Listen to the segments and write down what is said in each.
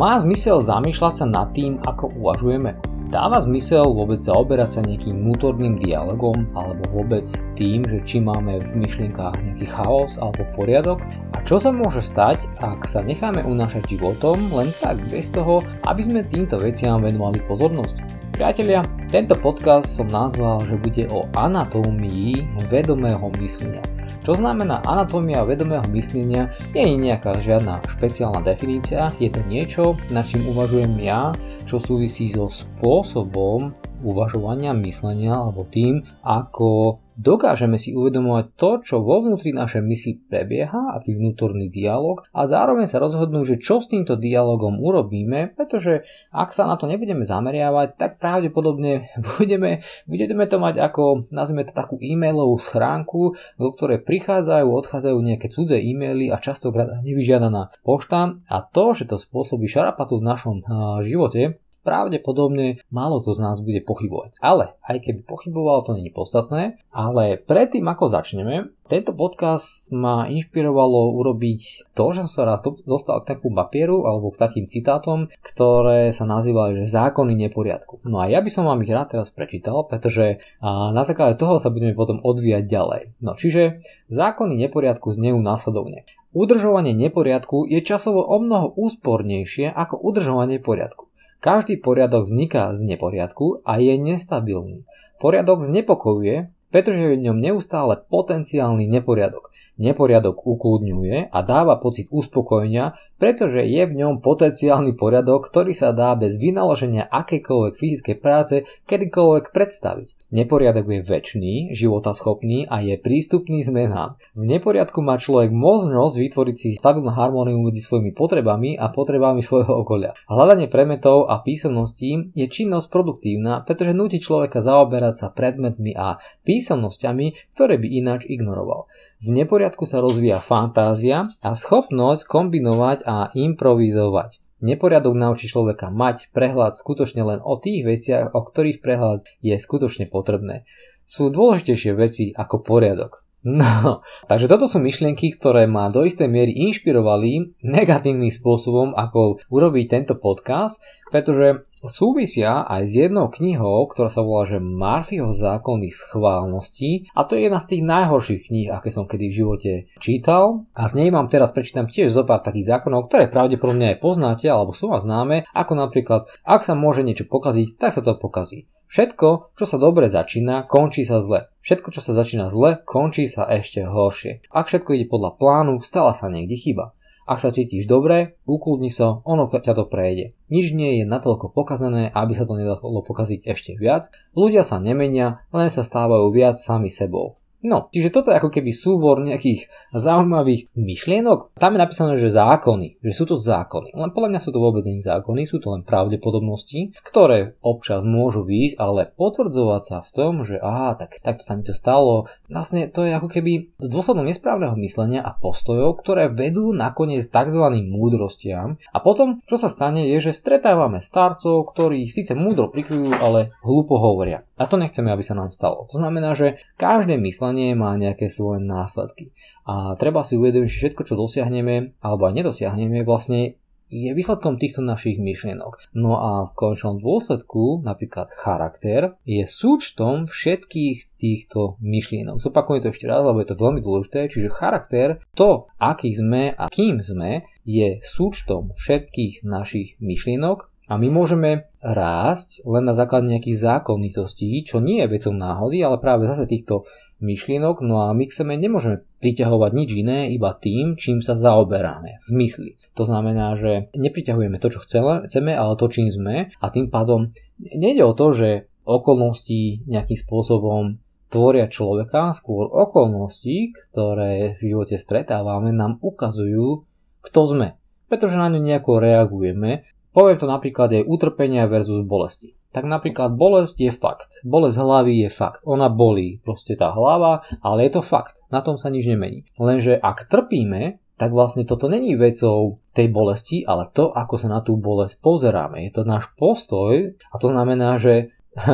má zmysel zamýšľať sa nad tým, ako uvažujeme? Dáva zmysel vôbec zaoberať sa nejakým vnútorným dialogom alebo vôbec tým, že či máme v myšlienkách nejaký chaos alebo poriadok? A čo sa môže stať, ak sa necháme unášať životom len tak bez toho, aby sme týmto veciam venovali pozornosť? Priatelia, tento podcast som nazval, že bude o anatómii vedomého myslenia. Čo znamená anatómia vedomého myslenia, nie je nejaká žiadna špeciálna definícia, je to niečo, na čím uvažujem ja, čo súvisí so spôsobom uvažovania, myslenia alebo tým, ako dokážeme si uvedomovať to, čo vo vnútri našej mysli prebieha, aký vnútorný dialog a zároveň sa rozhodnú, že čo s týmto dialogom urobíme, pretože ak sa na to nebudeme zameriavať, tak pravdepodobne budeme, budeme to mať ako, nazvime to takú e-mailovú schránku, do ktorej prichádzajú, odchádzajú nejaké cudzé e-maily a častokrát nevyžiadaná pošta. A to, že to spôsobí šarapatu v našom živote, pravdepodobne málo to z nás bude pochybovať. Ale aj keby pochyboval, to je podstatné. Ale predtým, ako začneme, tento podcast ma inšpirovalo urobiť to, že som sa raz dostal k takú papieru alebo k takým citátom, ktoré sa nazývajú, že zákony neporiadku. No a ja by som vám ich rád teraz prečítal, pretože na základe toho sa budeme potom odvíjať ďalej. No čiže zákony neporiadku znejú následovne. Udržovanie neporiadku je časovo o mnoho úspornejšie ako udržovanie poriadku. Každý poriadok vzniká z neporiadku a je nestabilný. Poriadok znepokojuje, pretože je v ňom neustále potenciálny neporiadok. Neporiadok ukludňuje a dáva pocit uspokojenia, pretože je v ňom potenciálny poriadok, ktorý sa dá bez vynaloženia akejkoľvek fyzickej práce kedykoľvek predstaviť. Neporiadok je väčší, životaschopný a je prístupný zmenám. V neporiadku má človek možnosť vytvoriť si stabilnú harmóniu medzi svojimi potrebami a potrebami svojho okolia. Hľadanie premetov a písomností je činnosť produktívna, pretože nutí človeka zaoberať sa predmetmi a písomnosťami, ktoré by ináč ignoroval. V neporiadku sa rozvíja fantázia a schopnosť kombinovať a improvizovať. Neporiadok naučí človeka mať prehľad skutočne len o tých veciach, o ktorých prehľad je skutočne potrebné. Sú dôležitejšie veci ako poriadok. No, takže toto sú myšlienky, ktoré ma do istej miery inšpirovali negatívnym spôsobom, ako urobiť tento podcast, pretože súvisia aj s jednou knihou, ktorá sa volá, že Murphyho zákony schválnosti a to je jedna z tých najhorších kníh, aké som kedy v živote čítal a z nej vám teraz prečítam tiež zo pár takých zákonov, ktoré pravdepodobne aj poznáte alebo sú vás známe, ako napríklad, ak sa môže niečo pokaziť, tak sa to pokazí. Všetko, čo sa dobre začína, končí sa zle. Všetko, čo sa začína zle, končí sa ešte horšie. Ak všetko ide podľa plánu, stala sa niekde chyba. Ak sa cítiš dobre, ukludni sa, ono ťa to prejde. Nič nie je natoľko pokazané, aby sa to nedalo pokaziť ešte viac. Ľudia sa nemenia, len sa stávajú viac sami sebou. No, čiže toto je ako keby súbor nejakých zaujímavých myšlienok. Tam je napísané, že zákony, že sú to zákony. Len podľa mňa sú to vôbec nie zákony, sú to len pravdepodobnosti, ktoré občas môžu výjsť, ale potvrdzovať sa v tom, že aha, tak takto sa mi to stalo. Vlastne to je ako keby dôsledom nesprávneho myslenia a postojov, ktoré vedú nakoniec tzv. múdrostiam. A potom, čo sa stane, je, že stretávame starcov, ktorí síce múdro prikryjú, ale hlúpo hovoria. A to nechceme, aby sa nám stalo. To znamená, že každé myslenie má nejaké svoje následky. A treba si uvedomiť, že všetko, čo dosiahneme alebo aj nedosiahneme, vlastne je výsledkom týchto našich myšlienok. No a v končnom dôsledku, napríklad charakter, je súčtom všetkých týchto myšlienok. Zopakujem to ešte raz, lebo je to veľmi dôležité, čiže charakter, to, aký sme a kým sme, je súčtom všetkých našich myšlienok a my môžeme rásť len na základe nejakých zákonitostí, čo nie je vecou náhody, ale práve zase týchto myšlienok, no a my k sebe nemôžeme priťahovať nič iné, iba tým, čím sa zaoberáme v mysli. To znamená, že nepriťahujeme to, čo chceme, ale to, čím sme a tým pádom nejde o to, že okolnosti nejakým spôsobom tvoria človeka, skôr okolnosti, ktoré v živote stretávame, nám ukazujú, kto sme. Pretože na ňu nejako reagujeme Poviem to napríklad je utrpenia versus bolesti. Tak napríklad bolesť je fakt. Bolesť hlavy je fakt. Ona bolí. Proste tá hlava, ale je to fakt. Na tom sa nič nemení. Lenže ak trpíme, tak vlastne toto není vecou tej bolesti, ale to, ako sa na tú bolesť pozeráme. Je to náš postoj a to znamená, že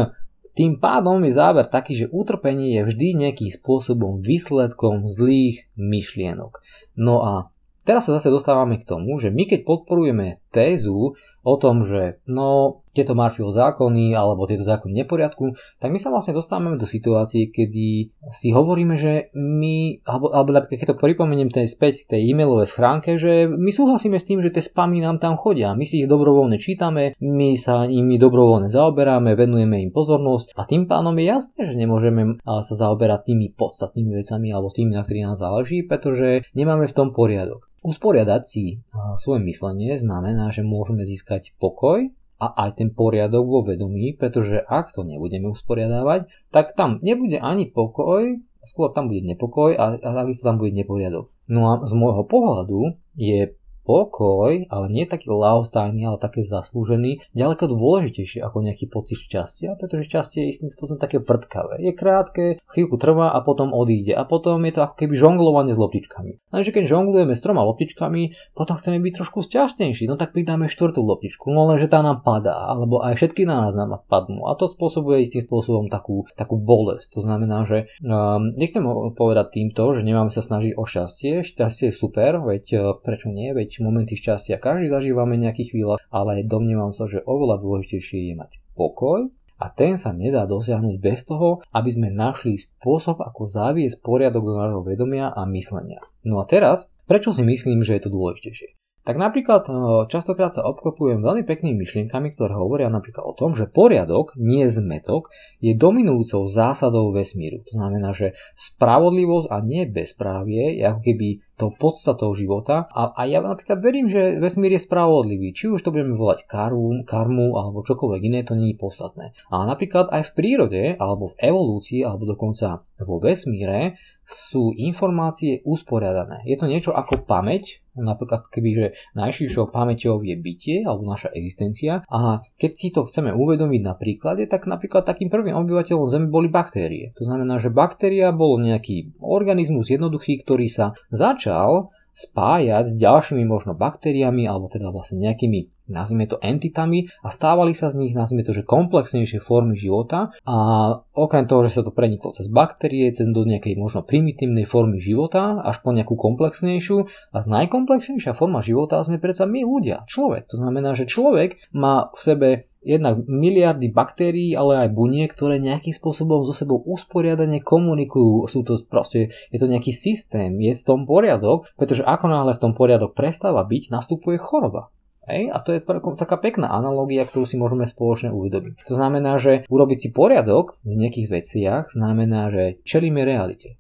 tým pádom je záver taký, že utrpenie je vždy nejakým spôsobom výsledkom zlých myšlienok. No a teraz sa zase dostávame k tomu, že my keď podporujeme tézu o tom, že no tieto Murphyho zákony alebo tieto zákony neporiadku, tak my sa vlastne dostávame do situácie, kedy si hovoríme, že my, alebo, alebo keď to pripomeniem tej späť tej e-mailovej schránke, že my súhlasíme s tým, že tie spamy nám tam chodia, my si ich dobrovoľne čítame, my sa nimi dobrovoľne zaoberáme, venujeme im pozornosť a tým pánom je jasné, že nemôžeme sa zaoberať tými podstatnými vecami alebo tými, na ktorých nás záleží, pretože nemáme v tom poriadok. Usporiadať si svoje myslenie znamená, že môžeme získať pokoj a aj ten poriadok vo vedomí, pretože ak to nebudeme usporiadávať, tak tam nebude ani pokoj, skôr tam bude nepokoj a, takisto tam bude neporiadok. No a z môjho pohľadu je pokoj, ale nie taký lahostajný, ale také zaslúžený, ďaleko dôležitejšie ako nejaký pocit šťastia, pretože šťastie je istým spôsobom také vrtkavé. Je krátke, chvíľku trvá a potom odíde. A potom je to ako keby žonglovanie s loptičkami. Takže keď žonglujeme s troma loptičkami, potom chceme byť trošku šťastnejší, no tak pridáme štvrtú loptičku, no lenže tá nám padá, alebo aj všetky na nás nám padnú. A to spôsobuje istým spôsobom takú, takú bolesť. To znamená, že um, nechcem povedať týmto, že nemáme sa snažiť o šťastie. Šťastie je super, veď uh, prečo nie, veď momenty šťastia každý zažívame nejakých chvíľach, ale domnievam sa, že oveľa dôležitejšie je mať pokoj a ten sa nedá dosiahnuť bez toho, aby sme našli spôsob, ako zaviesť poriadok do nášho vedomia a myslenia. No a teraz, prečo si myslím, že je to dôležitejšie? Tak napríklad e, častokrát sa obklopujem veľmi peknými myšlienkami, ktoré hovoria napríklad o tom, že poriadok, nie zmetok, je dominujúcou zásadou vesmíru. To znamená, že spravodlivosť a nie bezprávie je ako keby tou podstatou života. A, a ja napríklad verím, že vesmír je spravodlivý. Či už to budeme volať karmu, karmu alebo čokoľvek iné, to je podstatné. A napríklad aj v prírode, alebo v evolúcii, alebo dokonca vo vesmíre sú informácie usporiadané. Je to niečo ako pamäť, napríklad kebyže najširšou pamäťou je bytie alebo naša existencia a keď si to chceme uvedomiť na príklade, tak napríklad takým prvým obyvateľom Zeme boli baktérie. To znamená, že baktéria bol nejaký organizmus jednoduchý, ktorý sa začal spájať s ďalšími možno baktériami alebo teda vlastne nejakými nazvime to entitami a stávali sa z nich, nazvime to, že komplexnejšie formy života a okrem toho, že sa to preniklo cez baktérie, cez do nejakej možno primitívnej formy života až po nejakú komplexnejšiu a z najkomplexnejšia forma života sme predsa my ľudia, človek. To znamená, že človek má v sebe jednak miliardy baktérií, ale aj buniek, ktoré nejakým spôsobom so sebou usporiadane komunikujú. Sú to proste, je to nejaký systém, je v tom poriadok, pretože ako náhle v tom poriadok prestáva byť, nastupuje choroba. Hej? A to je taká pekná analogia, ktorú si môžeme spoločne uvedomiť. To znamená, že urobiť si poriadok v nejakých veciach znamená, že čelíme realite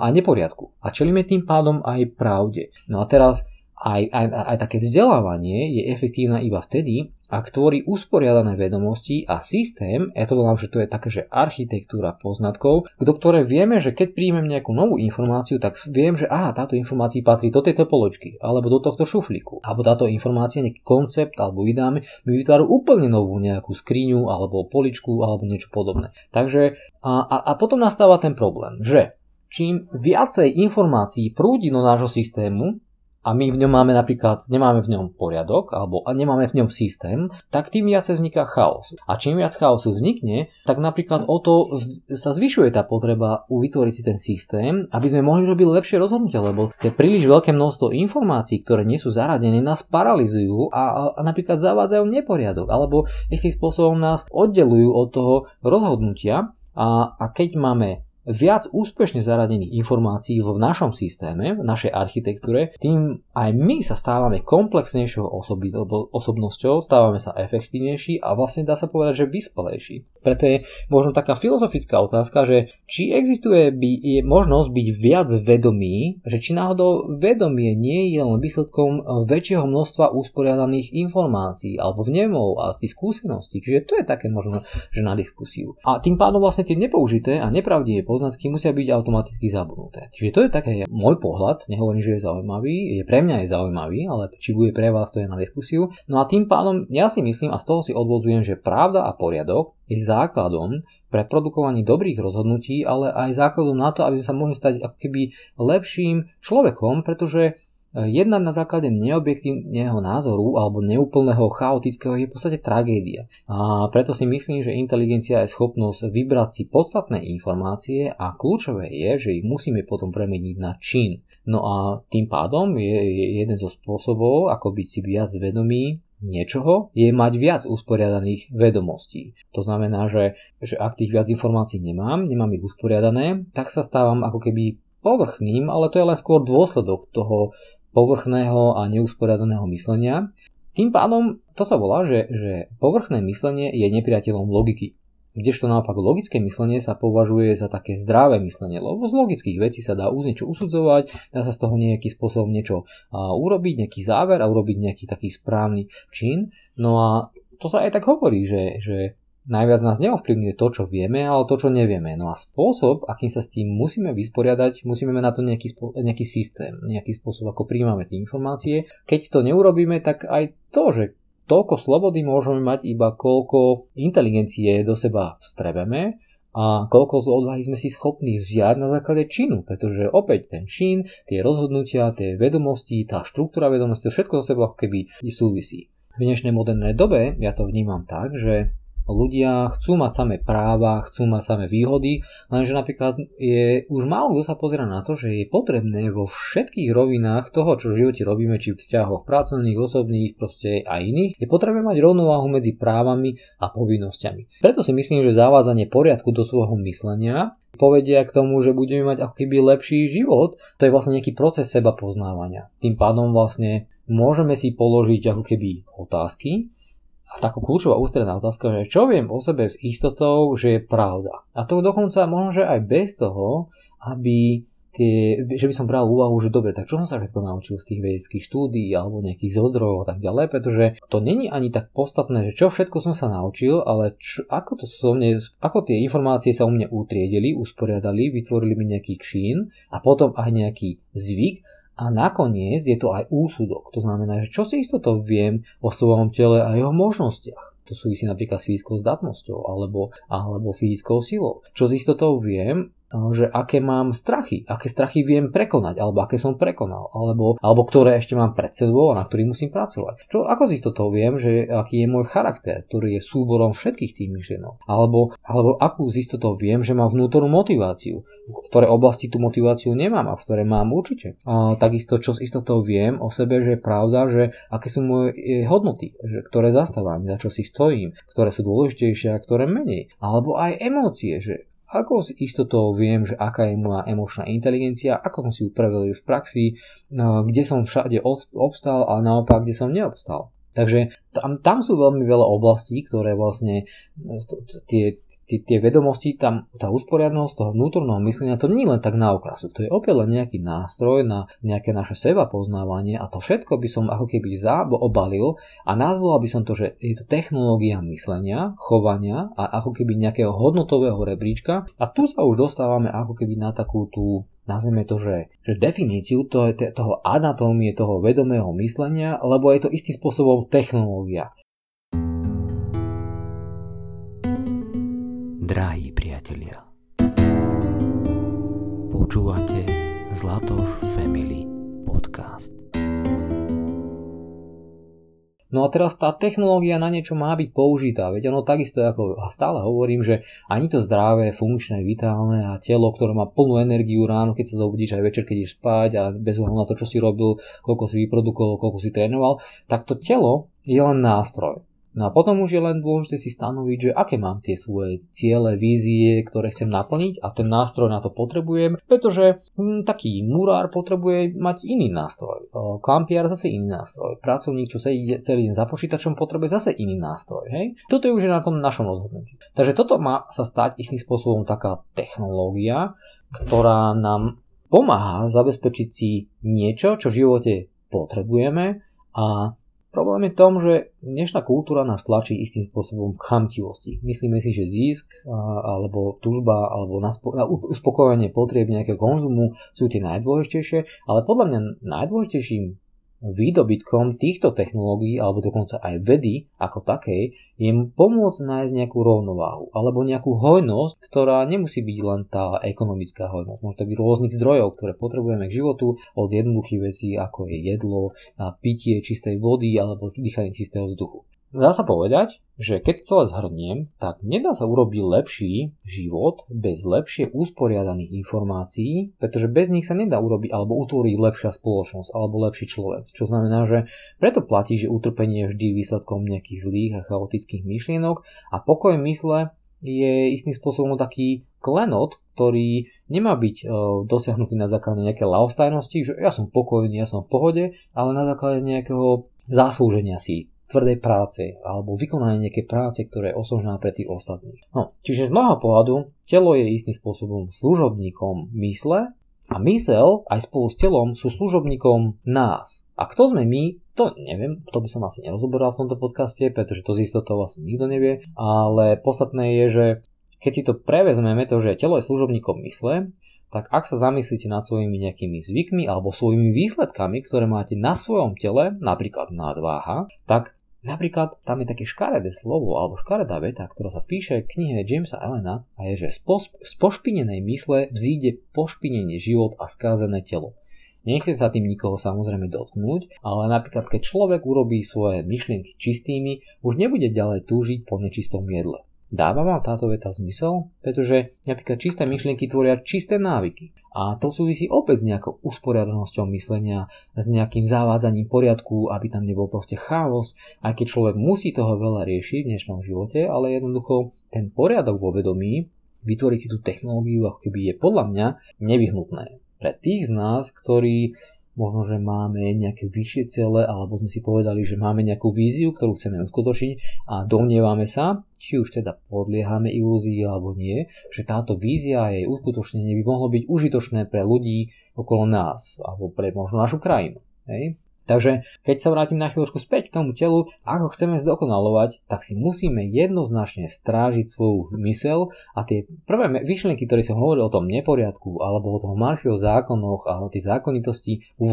a neporiadku. A čelíme tým pádom aj pravde. No a teraz aj, aj, aj také vzdelávanie je efektívne iba vtedy, ak tvorí usporiadané vedomosti a systém, ja to volám, že to je také, že architektúra poznatkov, do ktoré vieme, že keď príjmem nejakú novú informáciu, tak viem, že aha, táto informácia patrí do tejto poločky, alebo do tohto šuflíku, alebo táto informácia, nejaký koncept alebo ideáme mi vytvárajú úplne novú nejakú skriňu, alebo poličku, alebo niečo podobné. Takže a, a, a potom nastáva ten problém, že čím viacej informácií prúdi do nášho systému, a my v ňom máme napríklad, nemáme v ňom poriadok alebo nemáme v ňom systém, tak tým viac vzniká chaos. A čím viac chaosu vznikne, tak napríklad o to sa zvyšuje tá potreba vytvoriť si ten systém, aby sme mohli robiť lepšie rozhodnutia, lebo tie príliš veľké množstvo informácií, ktoré nie sú zaradené, nás paralizujú a, a napríklad zavádzajú neporiadok, alebo istým spôsobom nás oddelujú od toho rozhodnutia a, a keď máme viac úspešne zaradených informácií v našom systéme, v našej architektúre, tým aj my sa stávame komplexnejšou osoby, osobnosťou, stávame sa efektívnejší a vlastne dá sa povedať, že vyspelejší. Preto je možno taká filozofická otázka, že či existuje by, je možnosť byť viac vedomý, že či náhodou vedomie nie je len výsledkom väčšieho množstva usporiadaných informácií alebo vnemov a tých skúseností. Čiže to je také možno, že na diskusiu. A tým pádom vlastne tie nepoužité a nepravdivé poznatky musia byť automaticky zabudnuté. Čiže to je také môj pohľad, nehovorím, že je zaujímavý, je pre mňa je zaujímavý, ale či bude pre vás to je na diskusiu. No a tým pádom ja si myslím a z toho si odvodzujem, že pravda a poriadok je základom pre produkovanie dobrých rozhodnutí, ale aj základom na to, aby sa mohli stať ako keby lepším človekom, pretože Jednať na základe neobjektívneho názoru alebo neúplného chaotického je v podstate tragédia. A preto si myslím, že inteligencia je schopnosť vybrať si podstatné informácie a kľúčové je, že ich musíme potom premeniť na čin. No a tým pádom je, je jeden zo spôsobov, ako byť si viac vedomý niečoho, je mať viac usporiadaných vedomostí. To znamená, že, že ak tých viac informácií nemám, nemám ich usporiadané, tak sa stávam ako keby povrchným, ale to je len skôr dôsledok toho povrchného a neusporiadaného myslenia. Tým pádom to sa volá, že, že povrchné myslenie je nepriateľom logiky. Kdežto naopak logické myslenie sa považuje za také zdravé myslenie, lebo z logických vecí sa dá už niečo usudzovať, dá sa z toho nejaký spôsob niečo urobiť, nejaký záver a urobiť nejaký taký správny čin. No a to sa aj tak hovorí, že, že najviac nás neovplyvňuje to, čo vieme, ale to, čo nevieme. No a spôsob, akým sa s tým musíme vysporiadať, musíme na to nejaký, nejaký systém, nejaký spôsob, ako príjmame tie informácie. Keď to neurobíme, tak aj to, že toľko slobody môžeme mať iba koľko inteligencie do seba vstrebeme a koľko z odvahy sme si schopní vziať na základe činu, pretože opäť ten čin, tie rozhodnutia, tie vedomosti, tá štruktúra vedomosti, všetko zo seba keby súvisí. V dnešnej modernej dobe ja to vnímam tak, že ľudia chcú mať samé práva, chcú mať samé výhody, lenže napríklad je už málo kto sa pozera na to, že je potrebné vo všetkých rovinách toho, čo v živote robíme, či v vzťahoch pracovných, osobných, proste a iných, je potrebné mať rovnováhu medzi právami a povinnosťami. Preto si myslím, že zavádzanie poriadku do svojho myslenia povedia k tomu, že budeme mať ako keby lepší život, to je vlastne nejaký proces seba poznávania. Tým pádom vlastne môžeme si položiť ako keby otázky, a taká kľúčová ústredná otázka, že čo viem o sebe s istotou, že je pravda. A to dokonca možno, aj bez toho, aby tie, že by som bral úvahu, že dobre, tak čo som sa všetko naučil z tých vedeckých štúdií alebo nejakých zozdrojov a tak ďalej, pretože to není ani tak podstatné, že čo všetko som sa naučil, ale čo, ako, to so mne, ako tie informácie sa u mňa utriedili, usporiadali, vytvorili mi nejaký čín a potom aj nejaký zvyk a nakoniec je to aj úsudok. To znamená, že čo si istotou viem o svojom tele a jeho možnostiach. To súvisí napríklad s fyzickou zdatnosťou alebo, alebo fyzickou silou. Čo si istotou viem že aké mám strachy, aké strachy viem prekonať, alebo aké som prekonal, alebo, alebo ktoré ešte mám pred sebou a na ktorých musím pracovať. Čo, ako z istotou viem, že aký je môj charakter, ktorý je súborom všetkých tých myšlienok, alebo, alebo akú z istotou viem, že mám vnútornú motiváciu, v ktoré oblasti tú motiváciu nemám a v ktoré mám určite. A takisto, čo s istotou viem o sebe, že je pravda, že aké sú moje e, hodnoty, že, ktoré zastávam, za čo si stojím, ktoré sú dôležitejšie a ktoré menej. Alebo aj emócie, že ako s istotou viem, že aká je moja emočná inteligencia, ako som si ju prevelil v praxi, no, kde som všade obstal a naopak, kde som neobstal. Takže tam, tam sú veľmi veľa oblastí, ktoré vlastne tie, tie, vedomosti, tam tá usporiadnosť toho vnútorného myslenia, to nie je len tak na okrasu, to je opäť len nejaký nástroj na nejaké naše seba poznávanie a to všetko by som ako keby obalil a nazval by som to, že je to technológia myslenia, chovania a ako keby nejakého hodnotového rebríčka a tu sa už dostávame ako keby na takú tú nazveme to, že, že definíciu toho, toho anatómie, toho vedomého myslenia, lebo je to istým spôsobom technológia. Drahí priatelia. Počúvate Zlatoš Family Podcast. No a teraz tá technológia na niečo má byť použitá, veď ono takisto ako stále hovorím, že ani to zdravé, funkčné, vitálne a telo, ktoré má plnú energiu ráno, keď sa zobudíš aj večer, keď ideš spať a bez ohľadu na to, čo si robil, koľko si vyprodukoval, koľko si trénoval, tak to telo je len nástroj. No a potom už je len dôležité si stanoviť, že aké mám tie svoje ciele, vízie, ktoré chcem naplniť a ten nástroj na to potrebujem, pretože hm, taký murár potrebuje mať iný nástroj, klampiar zase iný nástroj, pracovník, čo ide celý deň za počítačom, potrebuje zase iný nástroj. Hej? Toto je už na tom našom rozhodnutí. Takže toto má sa stať istým spôsobom taká technológia, ktorá nám pomáha zabezpečiť si niečo, čo v živote potrebujeme a Problém je v tom, že dnešná kultúra nás tlačí istým spôsobom k chamtivosti. Myslíme si, že zisk alebo tužba alebo uspokojenie potrieb nejakého konzumu sú tie najdôležitejšie, ale podľa mňa najdôležitejším výdobytkom týchto technológií alebo dokonca aj vedy ako takej je pomôcť nájsť nejakú rovnováhu alebo nejakú hojnosť, ktorá nemusí byť len tá ekonomická hojnosť. Môže to byť rôznych zdrojov, ktoré potrebujeme k životu od jednoduchých vecí ako je jedlo, pitie čistej vody alebo dýchanie čistého vzduchu. Dá sa povedať, že keď celé zhrniem, tak nedá sa urobiť lepší život bez lepšie usporiadaných informácií, pretože bez nich sa nedá urobiť alebo utvoriť lepšia spoločnosť alebo lepší človek. Čo znamená, že preto platí, že utrpenie je vždy výsledkom nejakých zlých a chaotických myšlienok a pokoj mysle je istým spôsobom taký klenot, ktorý nemá byť e, dosiahnutý na základe nejaké laostajnosti, že ja som pokojný, ja som v pohode, ale na základe nejakého zaslúženia si tvrdej práce alebo vykonanie nejakej práce, ktoré je osožná pre tých ostatných. No, čiže z môjho pohľadu telo je istým spôsobom služobníkom mysle a mysel aj spolu s telom sú služobníkom nás. A kto sme my, to neviem, to by som asi nerozoberal v tomto podcaste, pretože to z istotou asi nikto nevie, ale podstatné je, že keď si to prevezmeme, to, že telo je služobníkom mysle, tak ak sa zamyslíte nad svojimi nejakými zvykmi alebo svojimi výsledkami, ktoré máte na svojom tele, napríklad nadváha, tak Napríklad tam je také škaredé slovo alebo škaredá veta, ktorá sa píše v knihe Jamesa Allena a je, že z, pos- z pošpinenej mysle vzíde pošpinenie život a skázené telo. Nechce sa tým nikoho samozrejme dotknúť, ale napríklad keď človek urobí svoje myšlienky čistými, už nebude ďalej túžiť po nečistom jedle. Dáva vám táto veta zmysel? Pretože napríklad čisté myšlienky tvoria čisté návyky. A to súvisí opäť s nejakou usporiadanosťou myslenia, s nejakým zavádzaním poriadku, aby tam nebol proste chaos, aj keď človek musí toho veľa riešiť v dnešnom živote, ale jednoducho ten poriadok vo vedomí, vytvoriť si tú technológiu, ako keby je podľa mňa nevyhnutné. Pre tých z nás, ktorí možno, že máme nejaké vyššie ciele, alebo sme si povedali, že máme nejakú víziu, ktorú chceme uskutočniť a domnievame sa, či už teda podliehame ilúzii alebo nie, že táto vízia a jej uskutočnenie by mohlo byť užitočné pre ľudí okolo nás, alebo pre možno našu krajinu. Hej? Takže keď sa vrátim na chvíľočku späť k tomu telu, ako chceme zdokonalovať, tak si musíme jednoznačne strážiť svoju mysel a tie prvé myšlienky, ktoré som hovoril o tom neporiadku alebo o tom Marfiov zákonoch a o tých zákonitosti v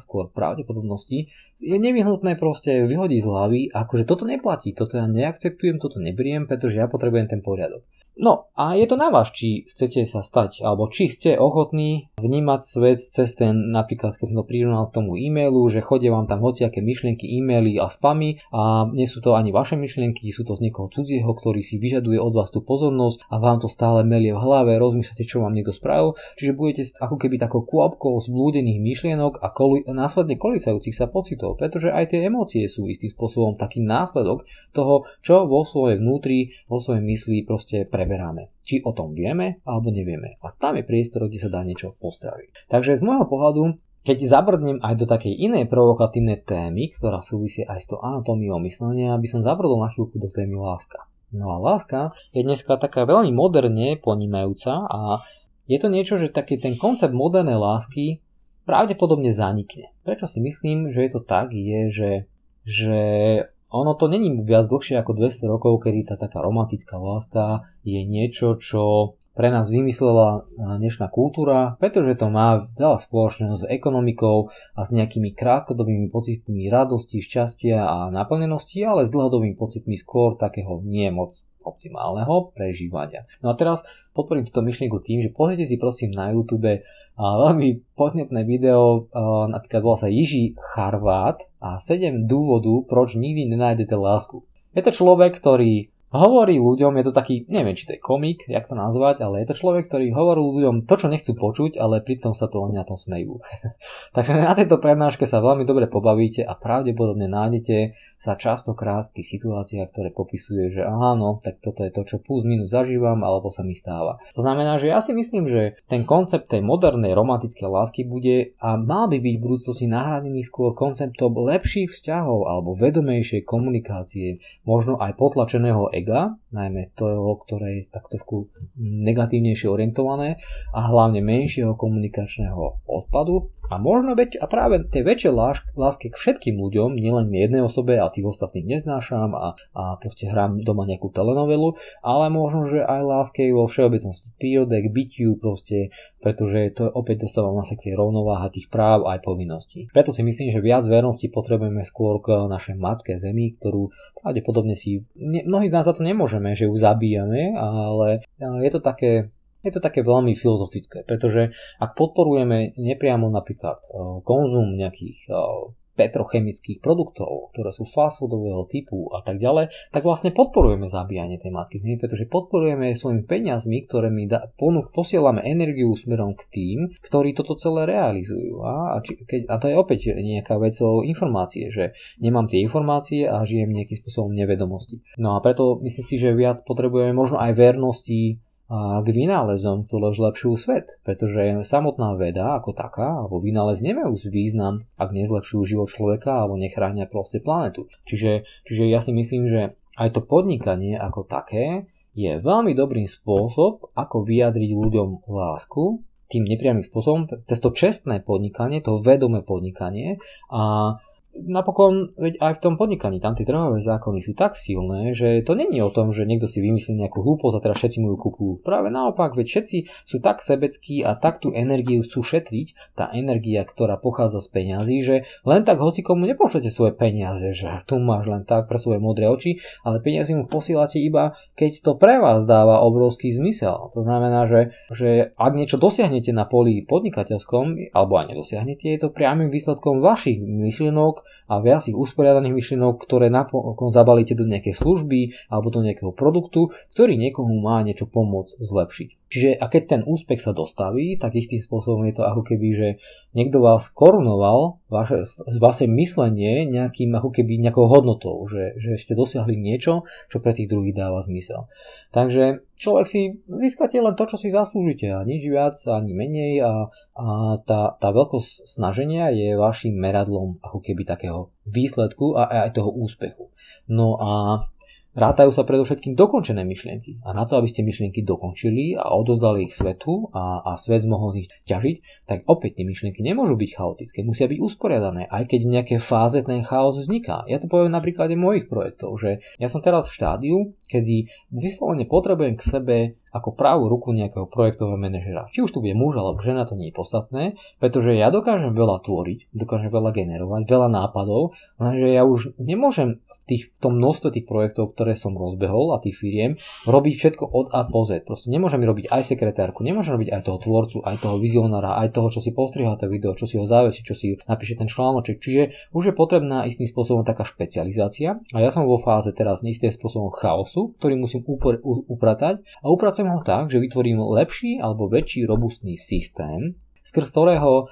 skôr pravdepodobnosti, je nevyhnutné proste vyhodiť z hlavy, akože toto neplatí, toto ja neakceptujem, toto neberiem, pretože ja potrebujem ten poriadok. No a je to na vás, či chcete sa stať, alebo či ste ochotní vnímať svet cez ten, napríklad keď som to prirovnal k tomu e-mailu, že chodia vám tam hociaké myšlienky, e-maily a spamy a nie sú to ani vaše myšlienky, sú to z niekoho cudzieho, ktorý si vyžaduje od vás tú pozornosť a vám to stále melie v hlave, rozmýšľate, čo vám niekto spravil, čiže budete ako keby takou kôpkou zblúdených myšlienok a koli, následne kolisajúcich sa pocitov, pretože aj tie emócie sú istým spôsobom taký následok toho, čo vo svojej vnútri, vo svojej mysli proste pre preberáme. Či o tom vieme alebo nevieme. A tam je priestor, kde sa dá niečo postaviť. Takže z môjho pohľadu keď zabrdnem aj do takej inej provokatívnej témy, ktorá súvisí aj s tou anatómiou myslenia, aby som zabrdol na chvíľku do témy láska. No a láska je dneska taká veľmi moderne ponímajúca a je to niečo, že taký ten koncept modernej lásky pravdepodobne zanikne. Prečo si myslím, že je to tak, je, že, že ono to není viac dlhšie ako 200 rokov, kedy tá taká romantická láska je niečo, čo pre nás vymyslela dnešná kultúra, pretože to má veľa spoločného s ekonomikou a s nejakými krátkodobými pocitmi radosti, šťastia a naplnenosti, ale s dlhodobými pocitmi skôr takého nie moc optimálneho prežívania. No a teraz podporím túto myšlienku tým, že pozrite si prosím na YouTube veľmi podnetné video, napríklad volá sa Jiži Charvát a 7 dôvodu, proč nikdy nenájdete lásku. Je to človek, ktorý hovorí ľuďom, je to taký, neviem či to je komik, jak to nazvať, ale je to človek, ktorý hovorí ľuďom to, čo nechcú počuť, ale pritom sa to oni na tom smejú. Takže na tejto prednáške sa veľmi dobre pobavíte a pravdepodobne nájdete sa častokrát v situáciách, ktoré popisuje, že aha, no, tak toto je to, čo plus minus zažívam, alebo sa mi stáva. To znamená, že ja si myslím, že ten koncept tej modernej romantickej lásky bude a mal by byť v budúcnosti nahradený skôr konceptom lepších vzťahov alebo vedomejšej komunikácie, možno aj potlačeného ega, najmä toho, ktoré je tak trošku negatívnejšie orientované a hlavne menšieho komunikačného odpadu a možno veď, a práve tej väčšej láske k všetkým ľuďom, nielen jednej osobe a tých ostatných neznášam a, a proste hrám doma nejakú telenovelu, ale možno, že aj láske vo všeobecnosti prírode, k bytiu proste, pretože to opäť dostávame sa k tej rovnováha tých práv aj povinností. Preto si myslím, že viac vernosti potrebujeme skôr k našej matke Zemi, ktorú pravdepodobne si, mnohí z nás za to nemôžeme, že ju zabíjame, ale je to také je to také veľmi filozofické, pretože ak podporujeme nepriamo napríklad konzum nejakých petrochemických produktov, ktoré sú fast foodového typu a tak ďalej, tak vlastne podporujeme zabíjanie tej matky zemi, pretože podporujeme svojimi peniazmi, ktoré my da, ponúk, posielame energiu smerom k tým, ktorí toto celé realizujú. A, a, či, keď, a to je opäť nejaká vec o informácie, že nemám tie informácie a žijem nejakým spôsobom nevedomosti. No a preto myslím si, že viac potrebujeme možno aj vernosti k vynálezom, ktoré zlepšujú svet, pretože samotná veda ako taká, alebo vynález nemajú význam, ak nezlepšujú život človeka alebo nechránia proste planetu. Čiže, čiže ja si myslím, že aj to podnikanie ako také je veľmi dobrý spôsob, ako vyjadriť ľuďom lásku tým nepriamým spôsobom, cez to čestné podnikanie, to vedomé podnikanie a napokon veď aj v tom podnikaní tam tie trhové zákony sú tak silné, že to není o tom, že niekto si vymyslí nejakú hlúposť a teraz všetci mu ju kupujú. Práve naopak, veď všetci sú tak sebeckí a tak tú energiu chcú šetriť, tá energia, ktorá pochádza z peňazí, že len tak hoci komu nepošlete svoje peniaze, že tu máš len tak pre svoje modré oči, ale peniaze mu posielate iba, keď to pre vás dáva obrovský zmysel. To znamená, že, že ak niečo dosiahnete na poli podnikateľskom, alebo aj nedosiahnete, je to priamým výsledkom vašich myšlienok, a viac ich usporiadaných myšlienok, ktoré napokon zabalíte do nejakej služby alebo do nejakého produktu, ktorý niekomu má niečo pomôcť zlepšiť. Čiže a keď ten úspech sa dostaví, tak istým spôsobom je to ako keby, že niekto vás korunoval, vaše, vaše myslenie nejakým ako keby nejakou hodnotou, že, že ste dosiahli niečo, čo pre tých druhých dáva zmysel. Takže človek si získate len to, čo si zaslúžite a nič viac ani menej a, a tá, tá veľkosť snaženia je vašim meradlom ako keby takého výsledku a aj toho úspechu. No a Rátajú sa predovšetkým dokončené myšlienky. A na to, aby ste myšlienky dokončili a odozdali ich svetu a, a svet mohol ich ťažiť, tak opäť tie myšlienky nemôžu byť chaotické, musia byť usporiadané, aj keď v nejakej fáze ten chaos vzniká. Ja to poviem na príklade mojich projektov, že ja som teraz v štádiu, kedy vyslovene potrebujem k sebe ako pravú ruku nejakého projektového manažera. Či už tu bude muž alebo žena, to nie je podstatné, pretože ja dokážem veľa tvoriť, dokážem veľa generovať, veľa nápadov, lenže ja už nemôžem tých, tom množstve tých projektov, ktoré som rozbehol a tých firiem, robiť všetko od A po Z. Proste nemôžem robiť aj sekretárku, nemôžem robiť aj toho tvorcu, aj toho vizionára, aj toho, čo si postrihá to video, čo si ho zavesí, čo si napíše ten článoček. Čiže už je potrebná istým spôsobom taká špecializácia a ja som vo fáze teraz istým spôsobom chaosu, ktorý musím upr- upratať a upracujem ho tak, že vytvorím lepší alebo väčší robustný systém, skrz ktorého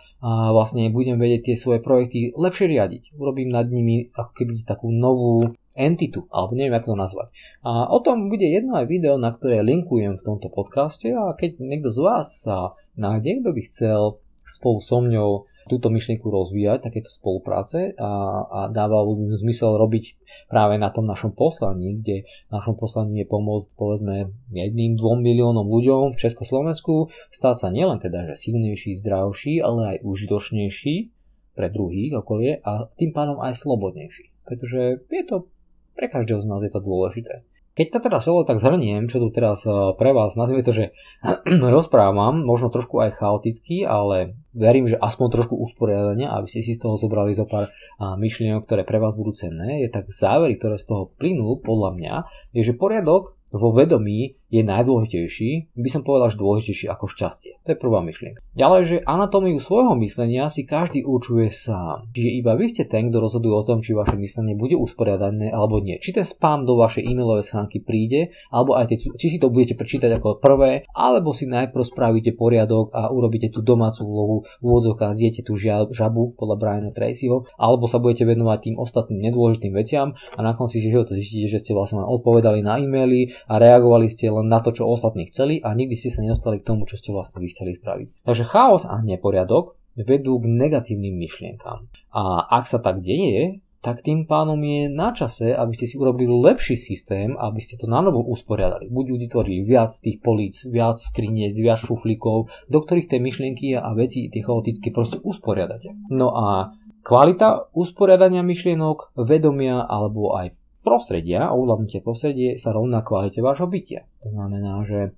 vlastne budem vedieť tie svoje projekty lepšie riadiť. Urobím nad nimi ako keby takú novú entitu, alebo neviem ako to nazvať. A o tom bude jedno aj video, na ktoré linkujem v tomto podcaste a keď niekto z vás sa nájde, kto by chcel spolu so mňou túto myšlienku rozvíjať, takéto spolupráce a, a dávalo by zmysel robiť práve na tom našom poslaní, kde našom poslaní je pomôcť povedzme jedným, dvom miliónom ľuďom v Československu stať sa nielen teda, že silnejší, zdravší, ale aj užitočnejší pre druhých okolie a tým pádom aj slobodnejší. Pretože je to, pre každého z nás je to dôležité. Keď to teda celé tak zhrniem, čo tu teraz eh, pre vás, nazvime to, že rozprávam, možno trošku aj chaoticky, ale verím, že aspoň trošku usporiadania, aby ste si z toho zobrali zo pár myšlienok, ktoré pre vás budú cenné, je tak závery, ktoré z toho plynú, podľa mňa, je, že poriadok vo vedomí je najdôležitejší, by som povedal, že dôležitejší ako šťastie. To je prvá myšlienka. Ďalej, že anatómiu svojho myslenia si každý určuje sám. Čiže iba vy ste ten, kto rozhoduje o tom, či vaše myslenie bude usporiadané alebo nie. Či ten spam do vašej e-mailovej schránky príde, alebo aj tie, či si to budete prečítať ako prvé, alebo si najprv spravíte poriadok a urobíte tú domácu úlohu v úvodzovkách, zjete tú žabu podľa Briana Tracyho, alebo sa budete venovať tým ostatným nedôležitým veciam a na konci života zistíte, že ste vlastne odpovedali na e-maily a reagovali ste len na to, čo ostatní chceli a nikdy ste sa nedostali k tomu, čo ste vlastne vy chceli spraviť. Takže chaos a neporiadok vedú k negatívnym myšlienkám. A ak sa tak deje, tak tým pánom je na čase, aby ste si urobili lepší systém, aby ste to na novo usporiadali. Buď vytvorili viac tých políc, viac skriniek, viac šuflíkov, do ktorých tie myšlienky a veci, tie chaotické proste usporiadate. No a kvalita usporiadania myšlienok, vedomia alebo aj prostredia a ovládnutie prostredie sa rovná kvalite vášho bytia. To znamená, že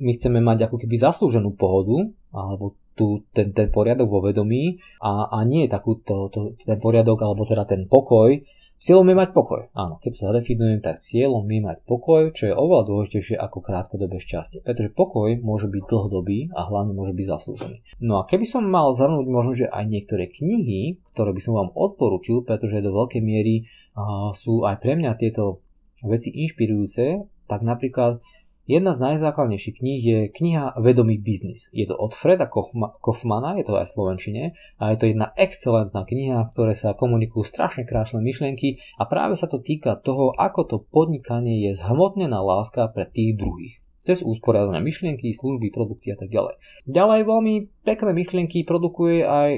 my chceme mať ako keby zaslúženú pohodu alebo tu, ten, ten poriadok vo vedomí a, a nie takúto, to, ten poriadok alebo teda ten pokoj Cieľom je mať pokoj. Áno, keď to zadefinujem, tak cieľom je mať pokoj, čo je oveľa dôležitejšie ako krátkodobé šťastie. Pretože pokoj môže byť dlhodobý a hlavne môže byť zaslúžený. No a keby som mal zhrnúť možno, že aj niektoré knihy, ktoré by som vám odporúčil, pretože do veľkej miery sú aj pre mňa tieto veci inšpirujúce, tak napríklad Jedna z najzákladnejších kníh je kniha Vedomý biznis. Je to od Freda Kofmana, je to aj v Slovenčine, a je to jedna excelentná kniha, v ktorej sa komunikujú strašne krásne myšlienky a práve sa to týka toho, ako to podnikanie je zhmotnená láska pre tých druhých cez usporiadané myšlienky, služby, produkty a tak ďalej. Ďalej veľmi pekné myšlienky produkuje aj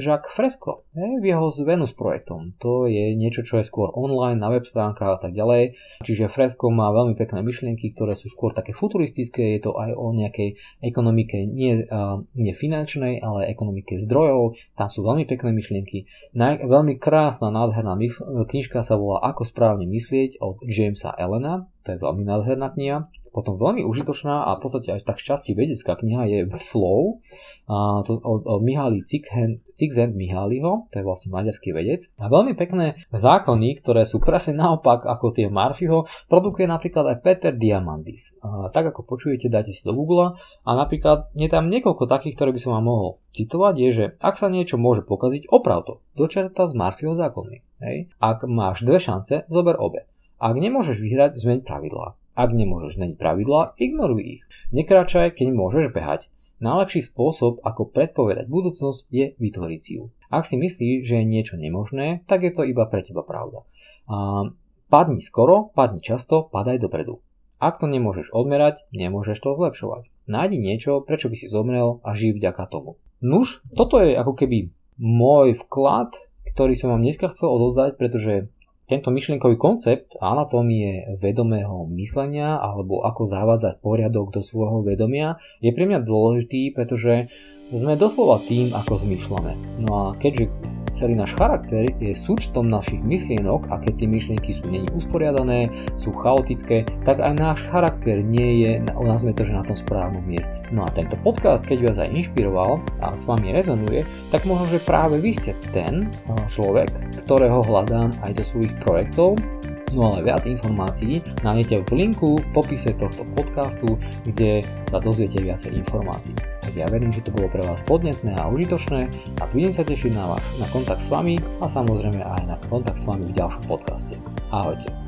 Jacques Fresco v jeho s Venus projektom. To je niečo, čo je skôr online, na web stránkach a tak ďalej. Čiže Fresco má veľmi pekné myšlienky, ktoré sú skôr také futuristické, je to aj o nejakej ekonomike nie, nie finančnej, ale ekonomike zdrojov. Tam sú veľmi pekné myšlienky. veľmi krásna, nádherná knižka sa volá Ako správne myslieť od Jamesa Elena. To je veľmi nádherná kniha. Potom veľmi užitočná a v podstate aj tak šťastí vedecká kniha je Flow a to od, od Mihály Cixent Mihályho, to je vlastne maďarský vedec. A veľmi pekné zákony, ktoré sú presne naopak ako tie Marfiho, produkuje napríklad aj Peter Diamandis. A tak ako počujete, dajte si do Google a napríklad je tam niekoľko takých, ktoré by som vám mohol citovať, je, že ak sa niečo môže pokaziť, oprav to. Dočerta z Marfiho zákony. Hej? Ak máš dve šance, zober obe. Ak nemôžeš vyhrať, zmeň pravidlá. Ak nemôžeš zmeniť pravidlá, ignoruj ich. Nekráčaj, keď môžeš behať. Najlepší spôsob, ako predpovedať budúcnosť, je vytvoriť si ju. Ak si myslíš, že je niečo nemožné, tak je to iba pre teba pravda. A padni skoro, padni často, padaj dopredu. Ak to nemôžeš odmerať, nemôžeš to zlepšovať. Nájdi niečo, prečo by si zomrel a žij vďaka tomu. Nuž, toto je ako keby môj vklad, ktorý som vám dneska chcel odozdať, pretože tento myšlienkový koncept anatómie vedomého myslenia alebo ako zavádzať poriadok do svojho vedomia je pre mňa dôležitý, pretože sme doslova tým, ako zmýšľame. No a keďže celý náš charakter je súčtom našich myšlienok a keď tie myšlienky sú není usporiadané, sú chaotické, tak aj náš charakter nie je, nazvime to, že na tom správnom mieste. No a tento podcast, keď vás aj inšpiroval a s vami rezonuje, tak možno, že práve vy ste ten človek, ktorého hľadám aj do svojich projektov No ale viac informácií nájdete v linku v popise tohto podcastu, kde sa dozviete viacej informácií. Tak ja verím, že to bolo pre vás podnetné a užitočné a budem sa tešiť na, vás, na kontakt s vami a samozrejme aj na kontakt s vami v ďalšom podcaste. Ahojte.